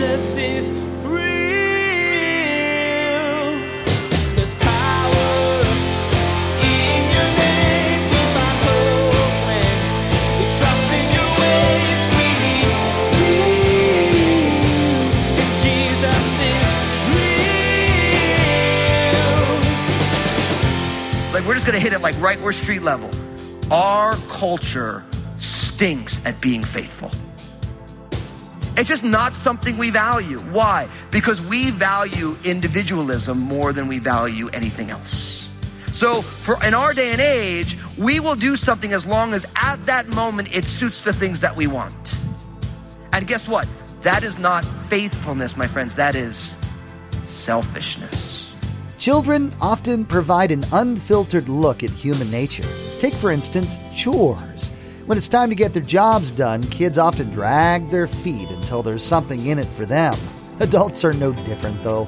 Jesus is we're just gonna hit it like right where street level. Our culture stinks at being faithful. It's just not something we value. Why? Because we value individualism more than we value anything else. So, for in our day and age, we will do something as long as at that moment it suits the things that we want. And guess what? That is not faithfulness, my friends. That is selfishness. Children often provide an unfiltered look at human nature. Take, for instance, chores. When it's time to get their jobs done, kids often drag their feet until there's something in it for them. Adults are no different, though.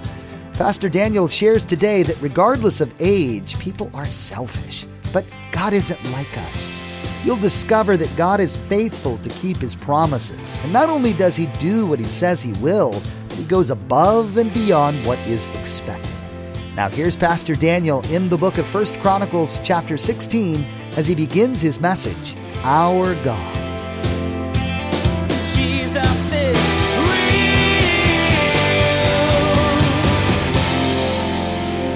Pastor Daniel shares today that regardless of age, people are selfish. But God isn't like us. You'll discover that God is faithful to keep his promises. And not only does he do what he says he will, but he goes above and beyond what is expected. Now here's Pastor Daniel in the book of 1 Chronicles chapter 16 as he begins his message, Our God. Jesus is real.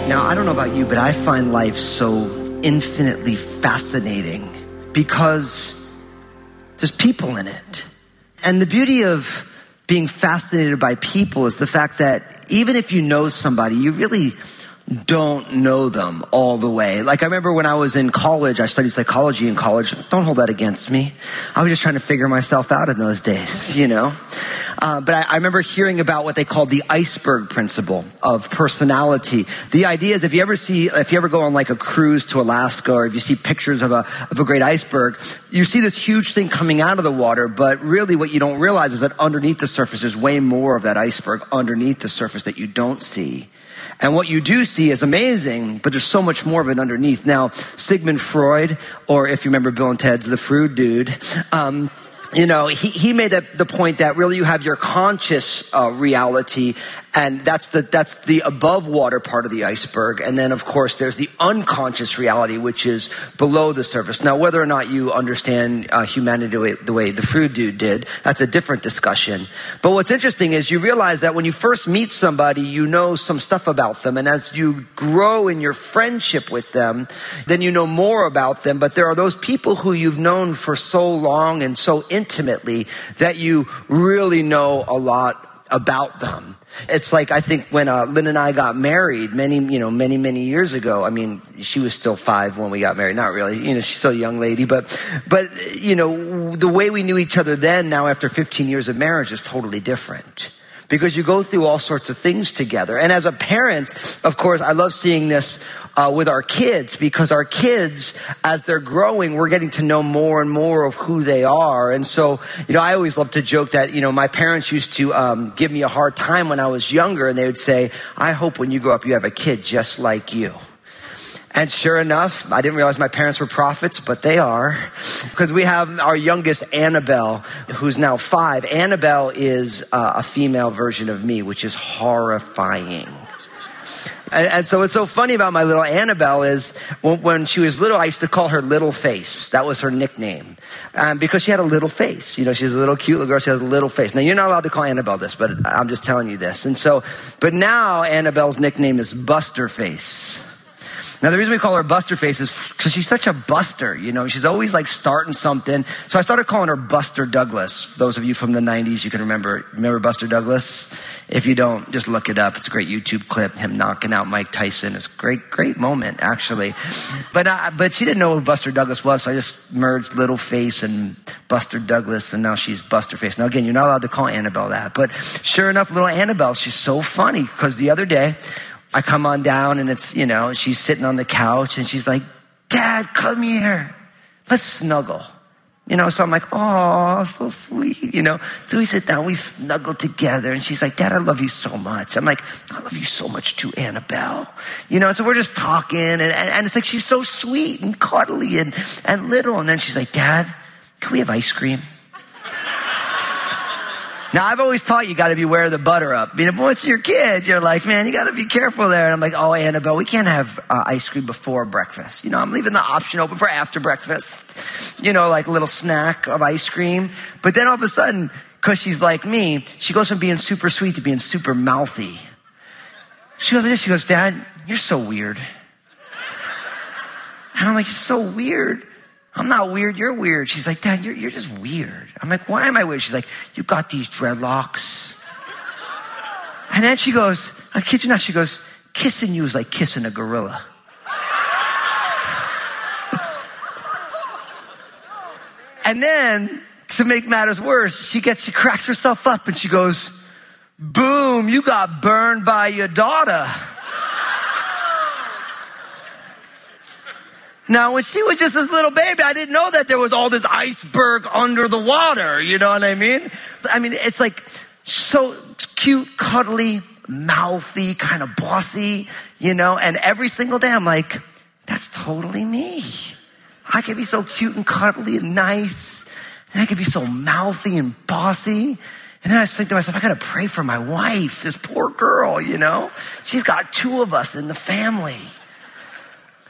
Now, I don't know about you, but I find life so infinitely fascinating because there's people in it. And the beauty of being fascinated by people is the fact that even if you know somebody, you really don't know them all the way. Like I remember when I was in college, I studied psychology in college. Don't hold that against me. I was just trying to figure myself out in those days, you know? Uh, but I, I remember hearing about what they called the iceberg principle of personality. The idea is if you ever see, if you ever go on like a cruise to Alaska or if you see pictures of a, of a great iceberg, you see this huge thing coming out of the water, but really what you don't realize is that underneath the surface, there's way more of that iceberg underneath the surface that you don't see. And what you do see is amazing, but there's so much more of it underneath. Now, Sigmund Freud, or if you remember Bill and Ted's The Fruit Dude, um, you know, he, he made the, the point that really you have your conscious uh, reality, and that's the that's the above water part of the iceberg, and then of course there's the unconscious reality, which is below the surface. Now, whether or not you understand uh, humanity the way, the way the fruit dude did, that's a different discussion. But what's interesting is you realize that when you first meet somebody, you know some stuff about them, and as you grow in your friendship with them, then you know more about them. But there are those people who you've known for so long and so intimately that you really know a lot about them. It's like I think when uh, Lynn and I got married many, you know, many, many years ago. I mean, she was still five when we got married. Not really, you know, she's still a young lady, but, but you know, the way we knew each other then, now after 15 years of marriage, is totally different because you go through all sorts of things together. And as a parent, of course, I love seeing this uh, with our kids because our kids, as they're growing, we're getting to know more and more of who they are. And so, you know, I always love to joke that, you know, my parents used to um, give me a hard time when I was younger, and they would say, I hope when you grow up, you have a kid just like you. And sure enough, I didn't realize my parents were prophets, but they are. Because we have our youngest, Annabelle, who's now five. Annabelle is uh, a female version of me, which is horrifying. And, and, so what's so funny about my little Annabelle is when, when, she was little, I used to call her Little Face. That was her nickname. Um, because she had a little face. You know, she's a little cute little girl. She has a little face. Now, you're not allowed to call Annabelle this, but I'm just telling you this. And so, but now Annabelle's nickname is Buster Face. Now, the reason we call her Buster Face is because she's such a buster, you know, she's always like starting something. So I started calling her Buster Douglas. Those of you from the 90s, you can remember, remember Buster Douglas? If you don't, just look it up. It's a great YouTube clip, him knocking out Mike Tyson. It's a great, great moment, actually. But, uh, but she didn't know who Buster Douglas was, so I just merged Little Face and Buster Douglas, and now she's Buster Face. Now, again, you're not allowed to call Annabelle that, but sure enough, little Annabelle, she's so funny because the other day, I come on down and it's, you know, she's sitting on the couch and she's like, Dad, come here. Let's snuggle. You know, so I'm like, oh, so sweet, you know. So we sit down, we snuggle together, and she's like, Dad, I love you so much. I'm like, I love you so much too, Annabelle. You know, so we're just talking, and, and, and it's like she's so sweet and cuddly and, and little. And then she's like, Dad, can we have ice cream? Now, I've always taught you got to beware of the butter up. Mean, if once you're a kid, you're like, man, you got to be careful there. And I'm like, oh, Annabelle, we can't have uh, ice cream before breakfast. You know, I'm leaving the option open for after breakfast. You know, like a little snack of ice cream. But then all of a sudden, because she's like me, she goes from being super sweet to being super mouthy. She goes like this. She goes, Dad, you're so weird. And I'm like, it's so weird. I'm not weird, you're weird. She's like, Dad, you're, you're just weird. I'm like, why am I weird? She's like, you got these dreadlocks. And then she goes, I kid you not, she goes, kissing you is like kissing a gorilla. and then, to make matters worse, she gets, she cracks herself up and she goes, boom, you got burned by your daughter. Now, when she was just this little baby, I didn't know that there was all this iceberg under the water. You know what I mean? I mean, it's like so cute, cuddly, mouthy, kind of bossy, you know, and every single day I'm like, that's totally me. I can be so cute and cuddly and nice. And I can be so mouthy and bossy. And then I think to myself, I gotta pray for my wife, this poor girl, you know? She's got two of us in the family.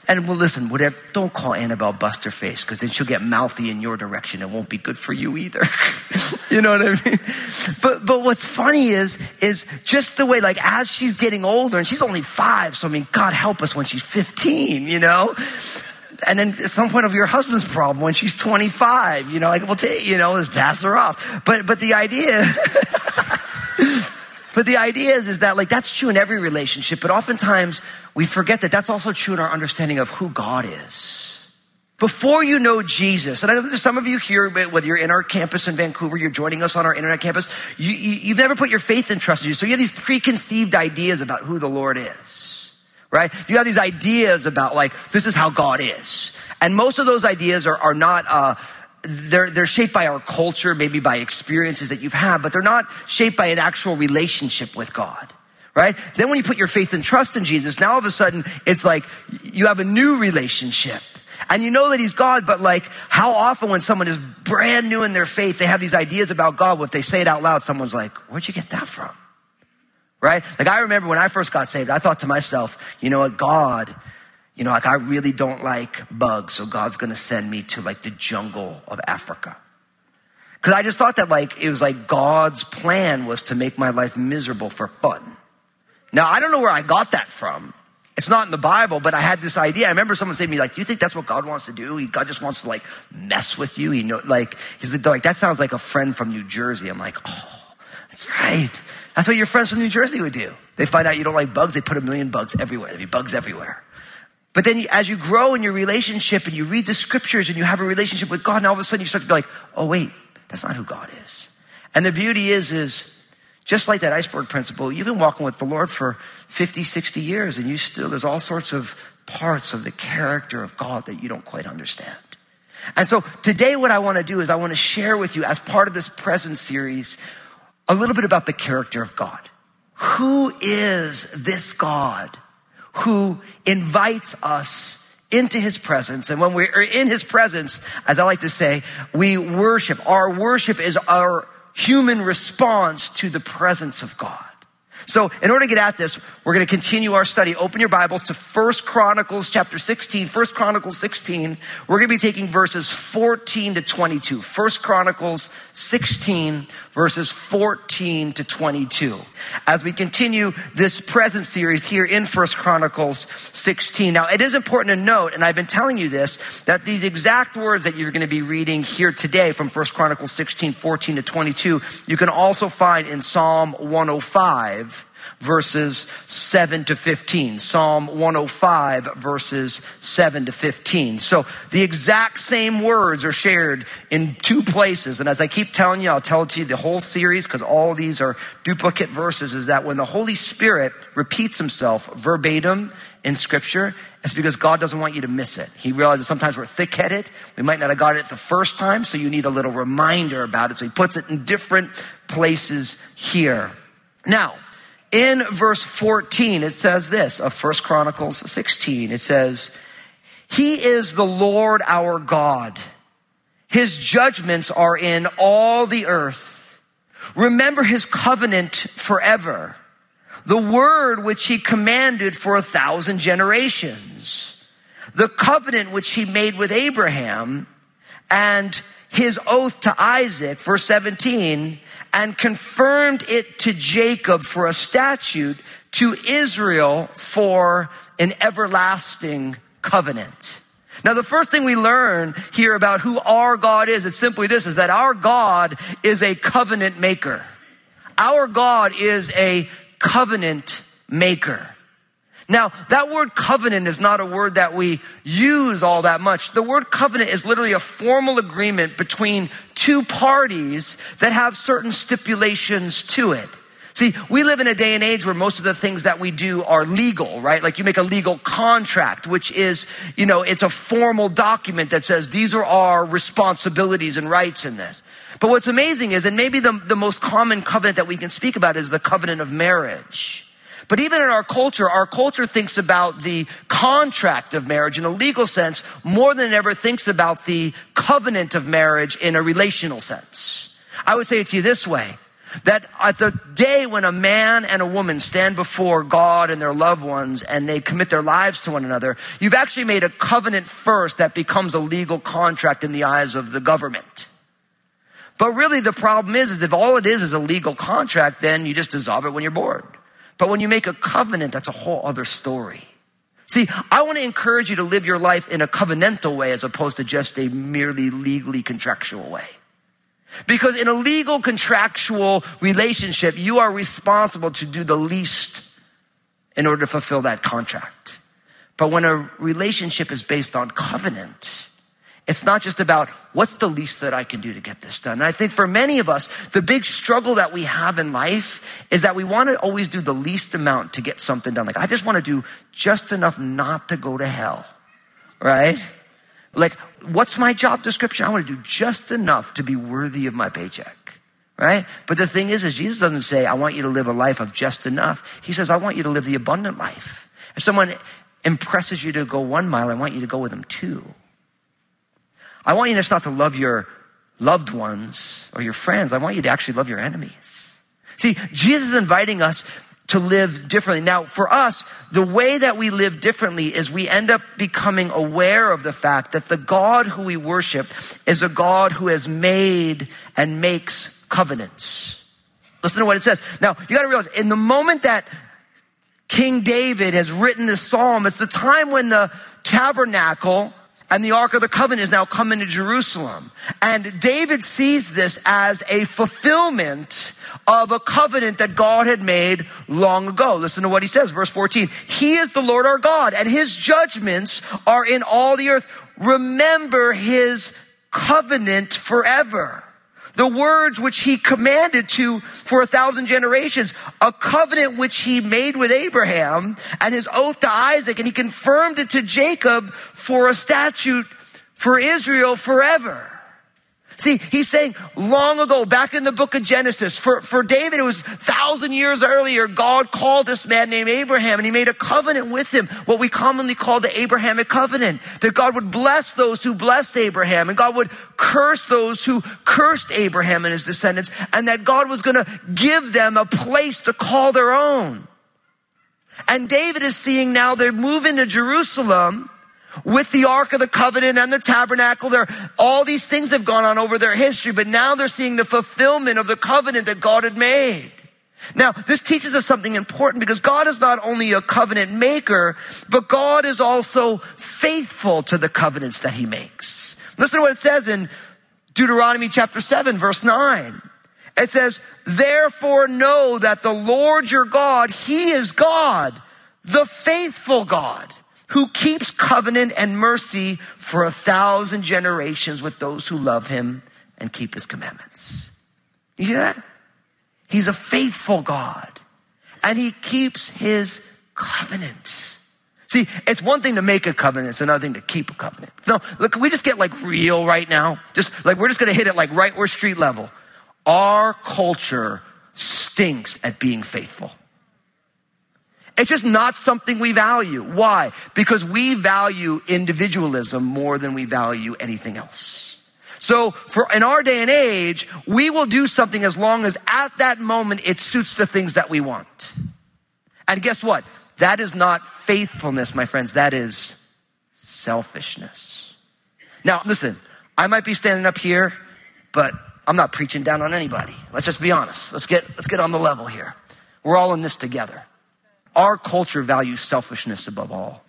And well, listen, whatever, don't call Annabelle Busterface because then she'll get mouthy in your direction. It won't be good for you either. you know what I mean? But, but what's funny is, is just the way, like, as she's getting older, and she's only five, so I mean, God help us when she's 15, you know? And then at some point of your husband's problem when she's 25, you know, like, we'll take, you know, just pass her off. But, but the idea, But the idea is, is that like that's true in every relationship, but oftentimes we forget that that's also true in our understanding of who God is. Before you know Jesus, and I know there's some of you here, whether you're in our campus in Vancouver, you're joining us on our internet campus, you, you, have never put your faith in trust in. So you have these preconceived ideas about who the Lord is, right? You have these ideas about like, this is how God is. And most of those ideas are, are not, uh, they're, they're shaped by our culture, maybe by experiences that you've had, but they're not shaped by an actual relationship with God. Right? Then when you put your faith and trust in Jesus, now all of a sudden it's like you have a new relationship. And you know that he's God, but like how often when someone is brand new in their faith, they have these ideas about God, if they say it out loud, someone's like, where'd you get that from? Right? Like I remember when I first got saved, I thought to myself, you know what, God you know, like I really don't like bugs, so God's gonna send me to like the jungle of Africa. Cause I just thought that like it was like God's plan was to make my life miserable for fun. Now I don't know where I got that from. It's not in the Bible, but I had this idea. I remember someone saying to me, like, do you think that's what God wants to do? God just wants to like mess with you. He know, like, he's like, that sounds like a friend from New Jersey. I'm like, oh, that's right. That's what your friends from New Jersey would do. They find out you don't like bugs, they put a million bugs everywhere. There'd be bugs everywhere. But then as you grow in your relationship and you read the scriptures and you have a relationship with God, and all of a sudden you start to be like, oh wait, that's not who God is. And the beauty is, is just like that iceberg principle, you've been walking with the Lord for 50, 60 years and you still, there's all sorts of parts of the character of God that you don't quite understand. And so today what I want to do is I want to share with you as part of this Presence series a little bit about the character of God. Who is this God? Who invites us into his presence. And when we're in his presence, as I like to say, we worship. Our worship is our human response to the presence of God. So in order to get at this, we're going to continue our study. Open your Bibles to First Chronicles chapter 16. First Chronicles 16. We're going to be taking verses 14 to 22. First Chronicles 16 verses 14 to 22. As we continue this Presence series here in First Chronicles 16. Now it is important to note, and I've been telling you this, that these exact words that you're going to be reading here today from First Chronicles 16, 14 to 22, you can also find in Psalm 105 verses 7 to 15. Psalm 105 verses 7 to 15. So the exact same words are shared in two places. And as I keep telling you, I'll tell it to you the whole series because all these are duplicate verses is that when the Holy Spirit repeats himself verbatim in scripture, it's because God doesn't want you to miss it. He realizes sometimes we're thick headed. We might not have got it the first time, so you need a little reminder about it. So he puts it in different places here. Now, in verse 14, it says this of First Chronicles 16. It says, He is the Lord our God. His judgments are in all the earth. Remember his covenant forever, the word which he commanded for a thousand generations, the covenant which he made with Abraham and his oath to Isaac, verse 17, and confirmed it to Jacob for a statute, to Israel for an everlasting covenant. Now, the first thing we learn here about who our God is, it's simply this, is that our God is a covenant maker. Our God is a covenant maker. Now, that word covenant is not a word that we use all that much. The word covenant is literally a formal agreement between two parties that have certain stipulations to it. See, we live in a day and age where most of the things that we do are legal, right? Like you make a legal contract, which is, you know, it's a formal document that says these are our responsibilities and rights in this. But what's amazing is, and maybe the, the most common covenant that we can speak about is the covenant of marriage. But even in our culture, our culture thinks about the contract of marriage in a legal sense more than it ever thinks about the covenant of marriage in a relational sense. I would say it to you this way. That at the day when a man and a woman stand before God and their loved ones and they commit their lives to one another, you've actually made a covenant first that becomes a legal contract in the eyes of the government. But really the problem is, is if all it is is a legal contract, then you just dissolve it when you're bored. But when you make a covenant, that's a whole other story. See, I want to encourage you to live your life in a covenantal way as opposed to just a merely legally contractual way. Because in a legal contractual relationship, you are responsible to do the least in order to fulfill that contract. But when a relationship is based on covenant, it's not just about what's the least that I can do to get this done. And I think for many of us, the big struggle that we have in life is that we want to always do the least amount to get something done. Like, I just want to do just enough not to go to hell, right? Like, what's my job description? I want to do just enough to be worthy of my paycheck. Right? But the thing is, is Jesus doesn't say, I want you to live a life of just enough. He says, I want you to live the abundant life. If someone impresses you to go one mile, I want you to go with them two. I want you just not to love your loved ones or your friends. I want you to actually love your enemies. See, Jesus is inviting us to live differently. Now, for us, the way that we live differently is we end up becoming aware of the fact that the God who we worship is a God who has made and makes covenants. Listen to what it says. Now, you gotta realize, in the moment that King David has written this psalm, it's the time when the tabernacle and the Ark of the Covenant is now coming to Jerusalem. And David sees this as a fulfillment of a covenant that God had made long ago. Listen to what he says, verse 14. He is the Lord our God, and his judgments are in all the earth. Remember his covenant forever. The words which he commanded to for a thousand generations, a covenant which he made with Abraham and his oath to Isaac, and he confirmed it to Jacob for a statute for Israel forever. See, he's saying long ago, back in the book of Genesis, for, for David, it was thousand years earlier, God called this man named Abraham and he made a covenant with him, what we commonly call the Abrahamic covenant, that God would bless those who blessed Abraham and God would curse those who cursed Abraham and his descendants and that God was going to give them a place to call their own. And David is seeing now they're moving to Jerusalem with the Ark of the Covenant and the tabernacle. There, all these things have gone on over their history, but now they're seeing the fulfillment of the covenant that God had made. Now, this teaches us something important because God is not only a covenant maker, but God is also faithful to the covenants that he makes. Listen to what it says in Deuteronomy chapter 7, verse 9. It says, Therefore know that the Lord your God, he is God, the faithful God who keeps covenant and mercy for a thousand generations with those who love him and keep his commandments. You hear that? He's a faithful God and he keeps his covenant. See, it's one thing to make a covenant, it's another thing to keep a covenant. No, look, we just get like real right now. Just like we're just gonna hit it like right where street level. Our culture stinks at being faithful. It's just not something we value. Why? Because we value individualism more than we value anything else. So for in our day and age, we will do something as long as at that moment it suits the things that we want. And guess what? That is not faithfulness, my friends. That is selfishness. Now, listen, I might be standing up here, but I'm not preaching down on anybody. Let's just be honest. Let's get, let's get on the level here. We're all in this together. Our culture values selfishness above all.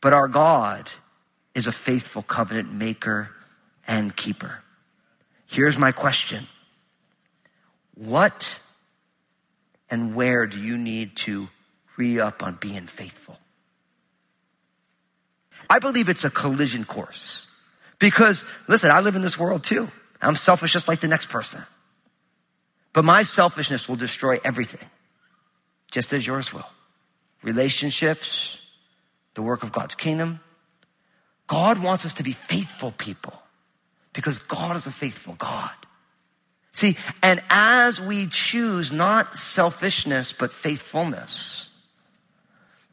But our God is a faithful covenant maker and keeper. Here's my question What and where do you need to re up on being faithful? I believe it's a collision course because, listen, I live in this world too. I'm selfish just like the next person. But my selfishness will destroy everything, just as yours will. Relationships, the work of God's kingdom. God wants us to be faithful people because God is a faithful God. See, and as we choose not selfishness, but faithfulness,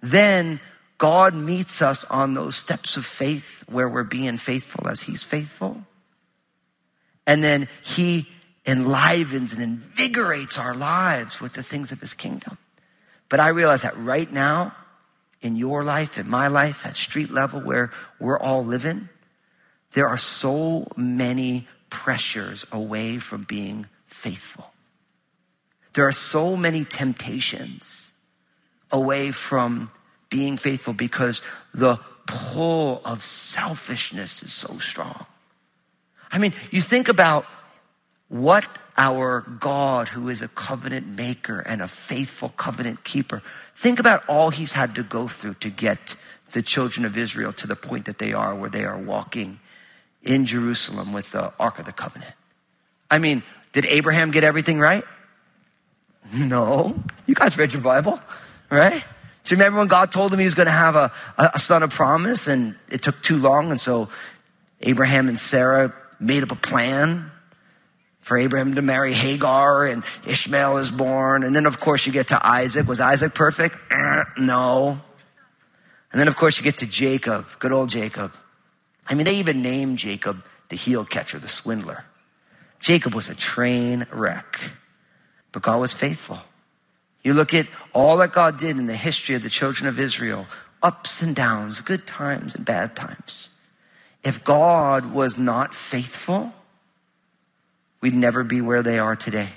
then God meets us on those steps of faith where we're being faithful as He's faithful. And then He enlivens and invigorates our lives with the things of His kingdom. But I realize that right now, in your life, in my life, at street level where we're all living, there are so many pressures away from being faithful. There are so many temptations away from being faithful because the pull of selfishness is so strong. I mean, you think about what our God, who is a covenant maker and a faithful covenant keeper, think about all he's had to go through to get the children of Israel to the point that they are, where they are walking in Jerusalem with the Ark of the Covenant. I mean, did Abraham get everything right? No. You guys read your Bible, right? Do you remember when God told him he was going to have a, a son of promise and it took too long? And so Abraham and Sarah made up a plan for Abraham to marry Hagar and Ishmael is born. And then, of course, you get to Isaac. Was Isaac perfect? No. And then, of course, you get to Jacob, good old Jacob. I mean, they even named Jacob the heel catcher, the swindler. Jacob was a train wreck, but God was faithful. You look at all that God did in the history of the children of Israel, ups and downs, good times and bad times. If God was not faithful, we'd never be where they are today.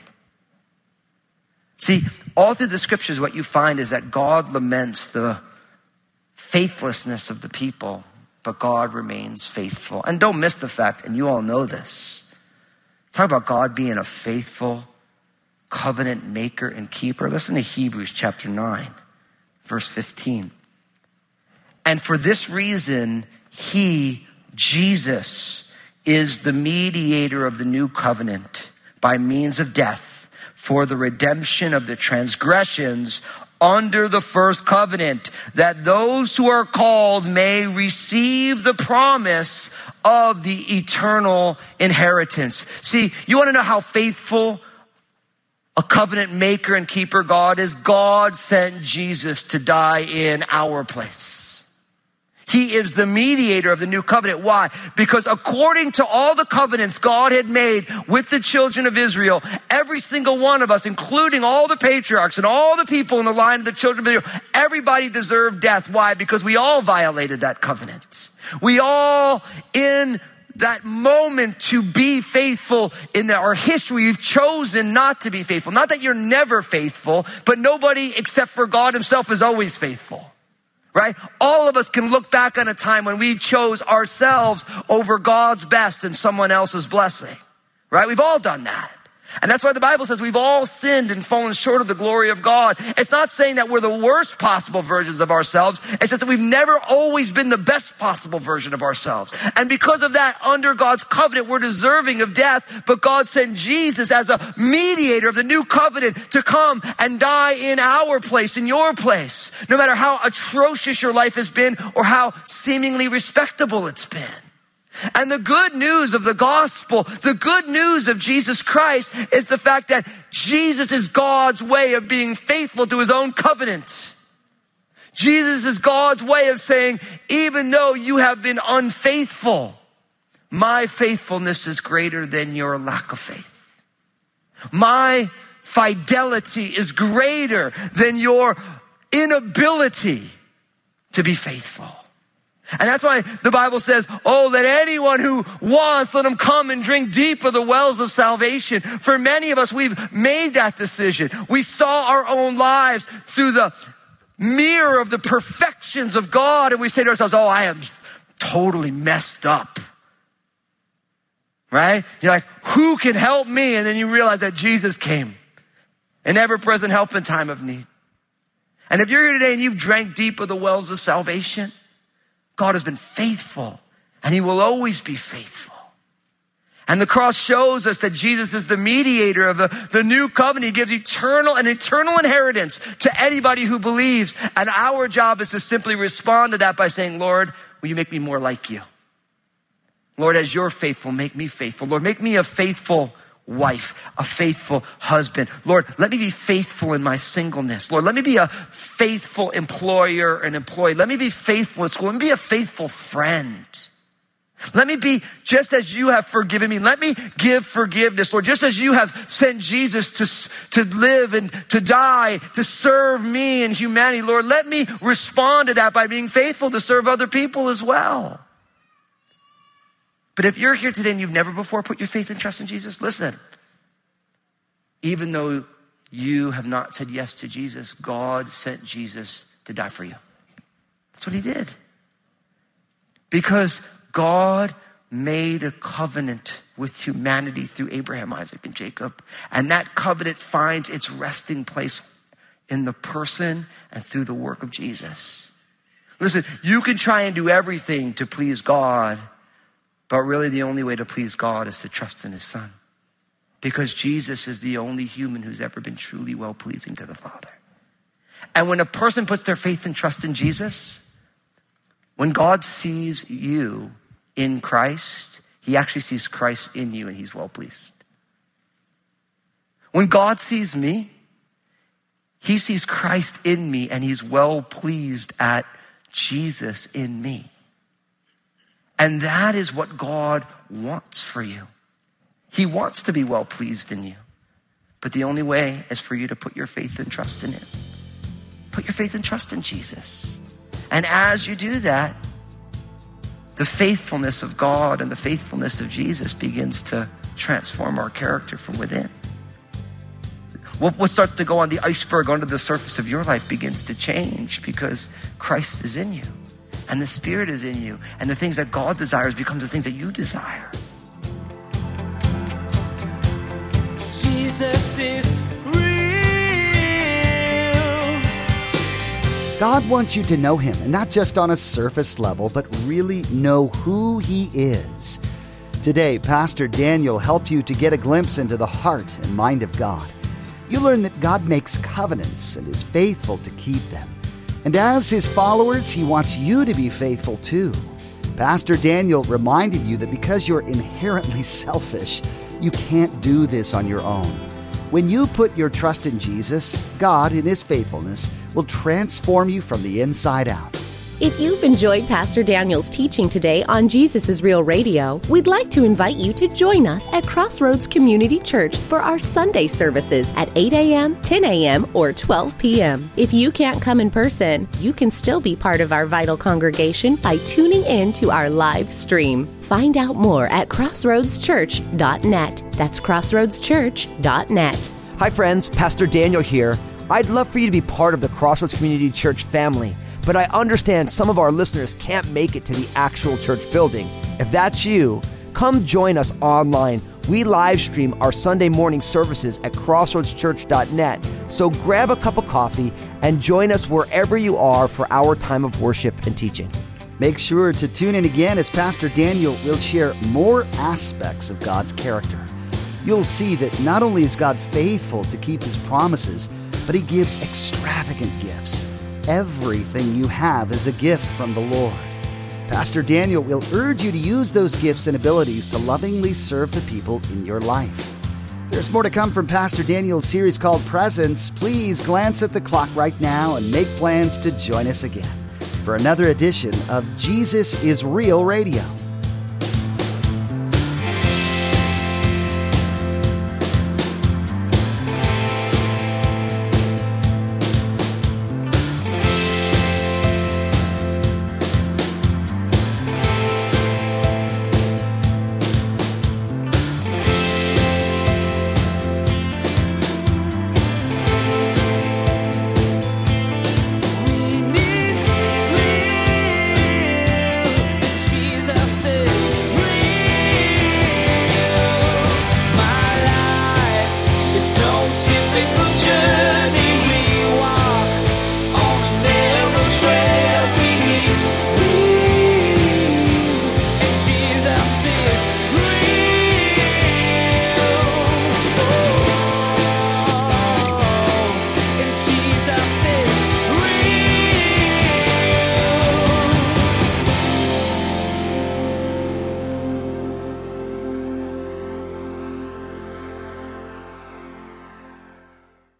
See, all through the scriptures, what you find is that God laments the faithlessness of the people, but God remains faithful. And don't miss the fact, and you all know this. Talk about God being a faithful covenant maker and keeper. Listen to Hebrews chapter 9, verse 15. And for this reason, he, Jesus, is the mediator of the new covenant by means of death for the redemption of the transgressions under the first covenant, that those who are called may receive the promise of the eternal inheritance. See, you want to know how faithful a covenant maker and keeper God is, God sent Jesus to die in our place. He is the mediator of the new covenant. Why? Because according to all the covenants God had made with the children of Israel, every single one of us, including all the patriarchs and all the people in the line of the children of Israel, everybody deserved death. Why? Because we all violated that covenant. We all, in that moment to be faithful in our history, you've chosen not to be faithful. Not that you're never faithful, but nobody except for God himself is always faithful. Right? All of us can look back on a time when we chose ourselves over God's best and someone else's blessing. Right? We've all done that. And that's why the Bible says we've all sinned and fallen short of the glory of God. It's not saying that we're the worst possible versions of ourselves. It's just that we've never always been the best possible version of ourselves. And because of that, under God's covenant, we're deserving of death, but God sent Jesus as a mediator of the new covenant to come and die in our place, in your place, no matter how atrocious your life has been or how seemingly respectable it's been. And the good news of the gospel, the good news of Jesus Christ is the fact that Jesus is God's way of being faithful to his own covenant. Jesus is God's way of saying, even though you have been unfaithful, My faithfulness is greater than your lack of faith. My fidelity is greater than your inability to be faithful. And that's why the Bible says, Oh, let anyone who wants, let him come and drink deep of the wells of salvation. For many of us, we've made that decision. We saw our own lives through the mirror of the perfections of God, and we say to ourselves, Oh, I am totally messed up. Right? You're like, Who can help me? And then you realize that Jesus came, an ever present help in time of need. And if you're here today and you've drank deep of the wells of salvation, God has been faithful and he will always be faithful. And the cross shows us that Jesus is the mediator of the, the new covenant. He gives eternal, an eternal inheritance to anybody who believes. And our job is to simply respond to that by saying, Lord, will you make me more like you? Lord, as you're faithful, make me faithful. Lord, make me a faithful wife, a faithful husband. Lord, let me be faithful in my singleness. Lord, let me be a faithful employer and employee. Let me be faithful at school. Let me be a faithful friend. Let me be just as you have forgiven me. Let me give forgiveness, Lord, just as you have sent Jesus to, to live and to die, to serve me and humanity. Lord, let me respond to that by being faithful to serve other people as well. But if you're here today and you've never before put your faith and trust in Jesus, listen. Even though you have not said yes to Jesus, God sent Jesus to die for you. That's what he did. Because God made a covenant with humanity through Abraham, Isaac, and Jacob. And that covenant finds its resting place in the person and through the work of Jesus. Listen, you can try and do everything to please God, but really the only way to please God is to trust in his son. Because Jesus is the only human who's ever been truly well pleasing to the Father. And when a person puts their faith and trust in Jesus, when God sees you in Christ, he actually sees Christ in you and he's well pleased. When God sees me, he sees Christ in me and he's well pleased at Jesus in me. And that is what God wants for you. He wants to be well pleased in you. But the only way is for you to put your faith and trust in Him. Put your faith and trust in Jesus. And as you do that, the faithfulness of God and the faithfulness of Jesus begins to transform our character from within. What starts to go on the iceberg under the surface of your life begins to change because Christ is in you and the Spirit is in you, and the things that God desires becomes the things that you desire. Jesus is real. God wants you to know Him, and not just on a surface level, but really know who He is. Today, Pastor Daniel helped you to get a glimpse into the heart and mind of God. You learn that God makes covenants and is faithful to keep them. And as His followers, He wants you to be faithful too. Pastor Daniel reminded you that because you're inherently selfish, you can't do this on your own. When you put your trust in Jesus, God, in His faithfulness, will transform you from the inside out. If you've enjoyed Pastor Daniel's teaching today on Jesus is Real Radio, we'd like to invite you to join us at Crossroads Community Church for our Sunday services at 8 a.m., 10 a.m., or 12 p.m. If you can't come in person, you can still be part of our vital congregation by tuning in to our live stream. Find out more at crossroadschurch.net. That's crossroadschurch.net. Hi, friends. Pastor Daniel here. I'd love for you to be part of the Crossroads Community Church family but I understand some of our listeners can't make it to the actual church building. If that's you, come join us online. We live stream our Sunday morning services at crossroadschurch.net. So grab a cup of coffee and join us wherever you are for our time of worship and teaching. Make sure to tune in again as Pastor Daniel will share more aspects of God's character. You'll see that not only is God faithful to keep his promises, but he gives extravagant gifts. Everything you have is a gift from the Lord. Pastor Daniel will urge you to use those gifts and abilities to lovingly serve the people in your life. There's more to come from Pastor Daniel's series called Presence. Please glance at the clock right now and make plans to join us again for another edition of Jesus is Real Radio.